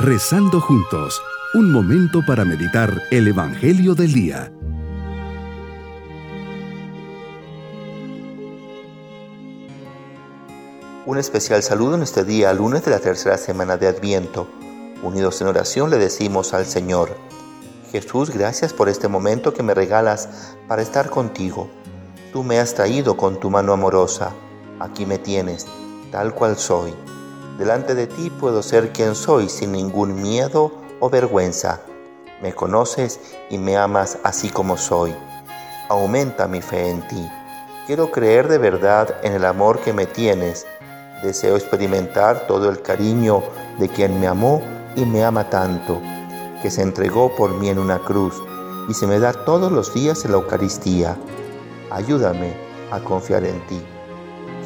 Rezando juntos, un momento para meditar el Evangelio del Día. Un especial saludo en este día, lunes de la tercera semana de Adviento. Unidos en oración le decimos al Señor, Jesús, gracias por este momento que me regalas para estar contigo. Tú me has traído con tu mano amorosa. Aquí me tienes, tal cual soy. Delante de ti puedo ser quien soy sin ningún miedo o vergüenza. Me conoces y me amas así como soy. Aumenta mi fe en ti. Quiero creer de verdad en el amor que me tienes. Deseo experimentar todo el cariño de quien me amó y me ama tanto que se entregó por mí en una cruz y se me da todos los días en la Eucaristía. Ayúdame a confiar en ti.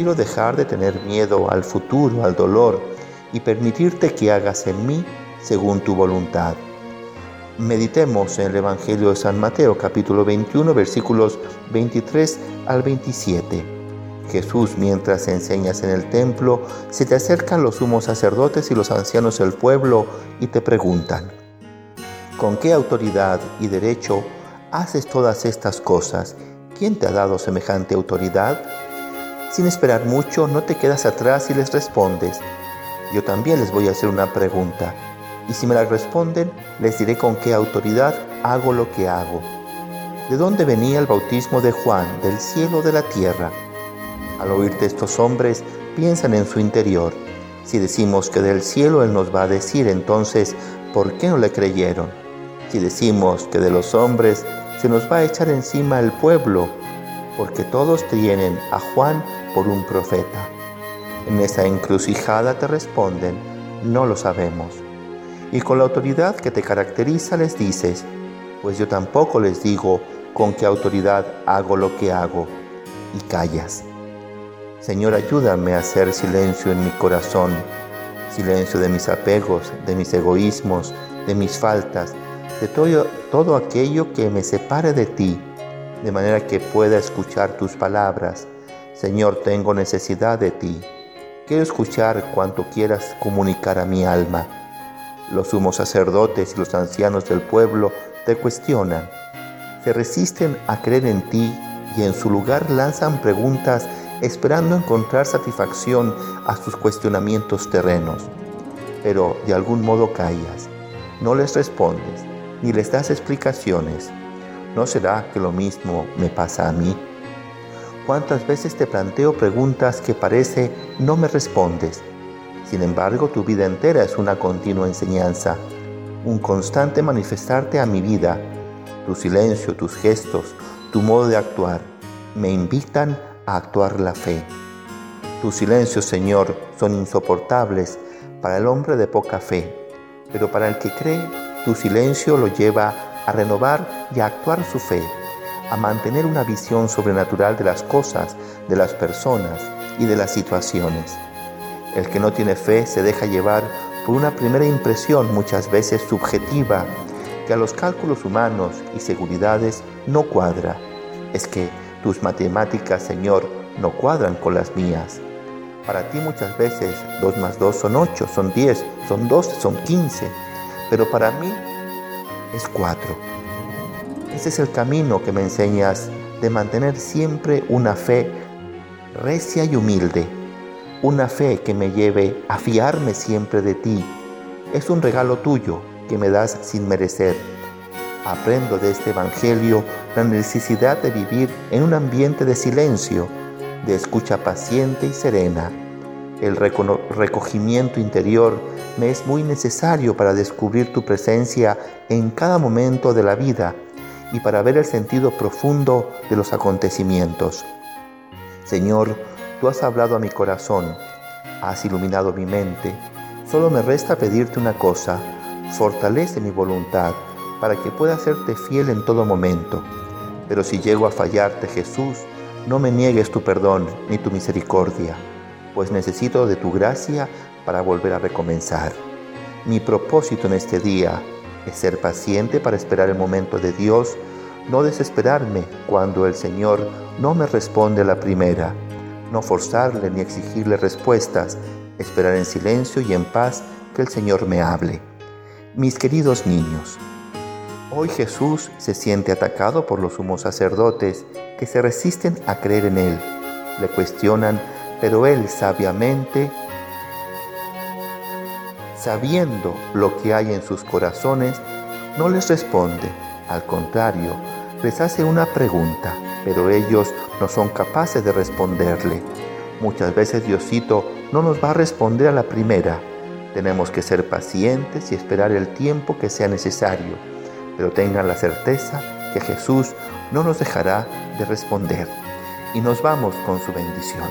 Quiero dejar de tener miedo al futuro, al dolor y permitirte que hagas en mí según tu voluntad. Meditemos en el Evangelio de San Mateo capítulo 21 versículos 23 al 27. Jesús, mientras enseñas en el templo, se te acercan los sumos sacerdotes y los ancianos del pueblo y te preguntan, ¿Con qué autoridad y derecho haces todas estas cosas? ¿Quién te ha dado semejante autoridad? Sin esperar mucho, no te quedas atrás y les respondes. Yo también les voy a hacer una pregunta, y si me la responden, les diré con qué autoridad hago lo que hago. ¿De dónde venía el bautismo de Juan? ¿Del cielo o de la tierra? Al oírte estos hombres, piensan en su interior. Si decimos que del cielo Él nos va a decir, entonces, ¿por qué no le creyeron? si decimos que de los hombres se nos va a echar encima el pueblo, porque todos tienen a Juan por un profeta. En esa encrucijada te responden, no lo sabemos. Y con la autoridad que te caracteriza les dices, pues yo tampoco les digo con qué autoridad hago lo que hago, y callas. Señor, ayúdame a hacer silencio en mi corazón, silencio de mis apegos, de mis egoísmos, de mis faltas, de todo, todo aquello que me separe de ti, de manera que pueda escuchar tus palabras. Señor, tengo necesidad de ti. Quiero escuchar cuanto quieras comunicar a mi alma. Los sumos sacerdotes y los ancianos del pueblo te cuestionan. Se resisten a creer en ti y en su lugar lanzan preguntas esperando encontrar satisfacción a sus cuestionamientos terrenos. Pero de algún modo callas, no les respondes ni les das explicaciones, ¿no será que lo mismo me pasa a mí? ¿Cuántas veces te planteo preguntas que parece no me respondes? Sin embargo, tu vida entera es una continua enseñanza, un constante manifestarte a mi vida. Tu silencio, tus gestos, tu modo de actuar me invitan a actuar la fe. Tus silencios, Señor, son insoportables para el hombre de poca fe, pero para el que cree tu silencio lo lleva a renovar y a actuar su fe, a mantener una visión sobrenatural de las cosas, de las personas y de las situaciones. El que no tiene fe se deja llevar por una primera impresión muchas veces subjetiva que a los cálculos humanos y seguridades no cuadra. Es que tus matemáticas, Señor, no cuadran con las mías. Para ti muchas veces 2 más 2 son 8, son 10, son 12, son 15, pero para mí es 4. Este es el camino que me enseñas de mantener siempre una fe recia y humilde, una fe que me lleve a fiarme siempre de ti. Es un regalo tuyo que me das sin merecer. Aprendo de este Evangelio la necesidad de vivir en un ambiente de silencio, de escucha paciente y serena. El recogimiento interior me es muy necesario para descubrir tu presencia en cada momento de la vida y para ver el sentido profundo de los acontecimientos. Señor, tú has hablado a mi corazón, has iluminado mi mente. Solo me resta pedirte una cosa, fortalece mi voluntad para que pueda serte fiel en todo momento. Pero si llego a fallarte, Jesús, no me niegues tu perdón ni tu misericordia pues necesito de tu gracia para volver a recomenzar. Mi propósito en este día es ser paciente para esperar el momento de Dios, no desesperarme cuando el Señor no me responde a la primera, no forzarle ni exigirle respuestas, esperar en silencio y en paz que el Señor me hable. Mis queridos niños, hoy Jesús se siente atacado por los sumos sacerdotes que se resisten a creer en Él. Le cuestionan, pero Él sabiamente, sabiendo lo que hay en sus corazones, no les responde. Al contrario, les hace una pregunta, pero ellos no son capaces de responderle. Muchas veces Diosito no nos va a responder a la primera, tenemos que ser pacientes y esperar el tiempo que sea necesario, pero tengan la certeza que Jesús no nos dejará de responder. Y nos vamos con su bendición.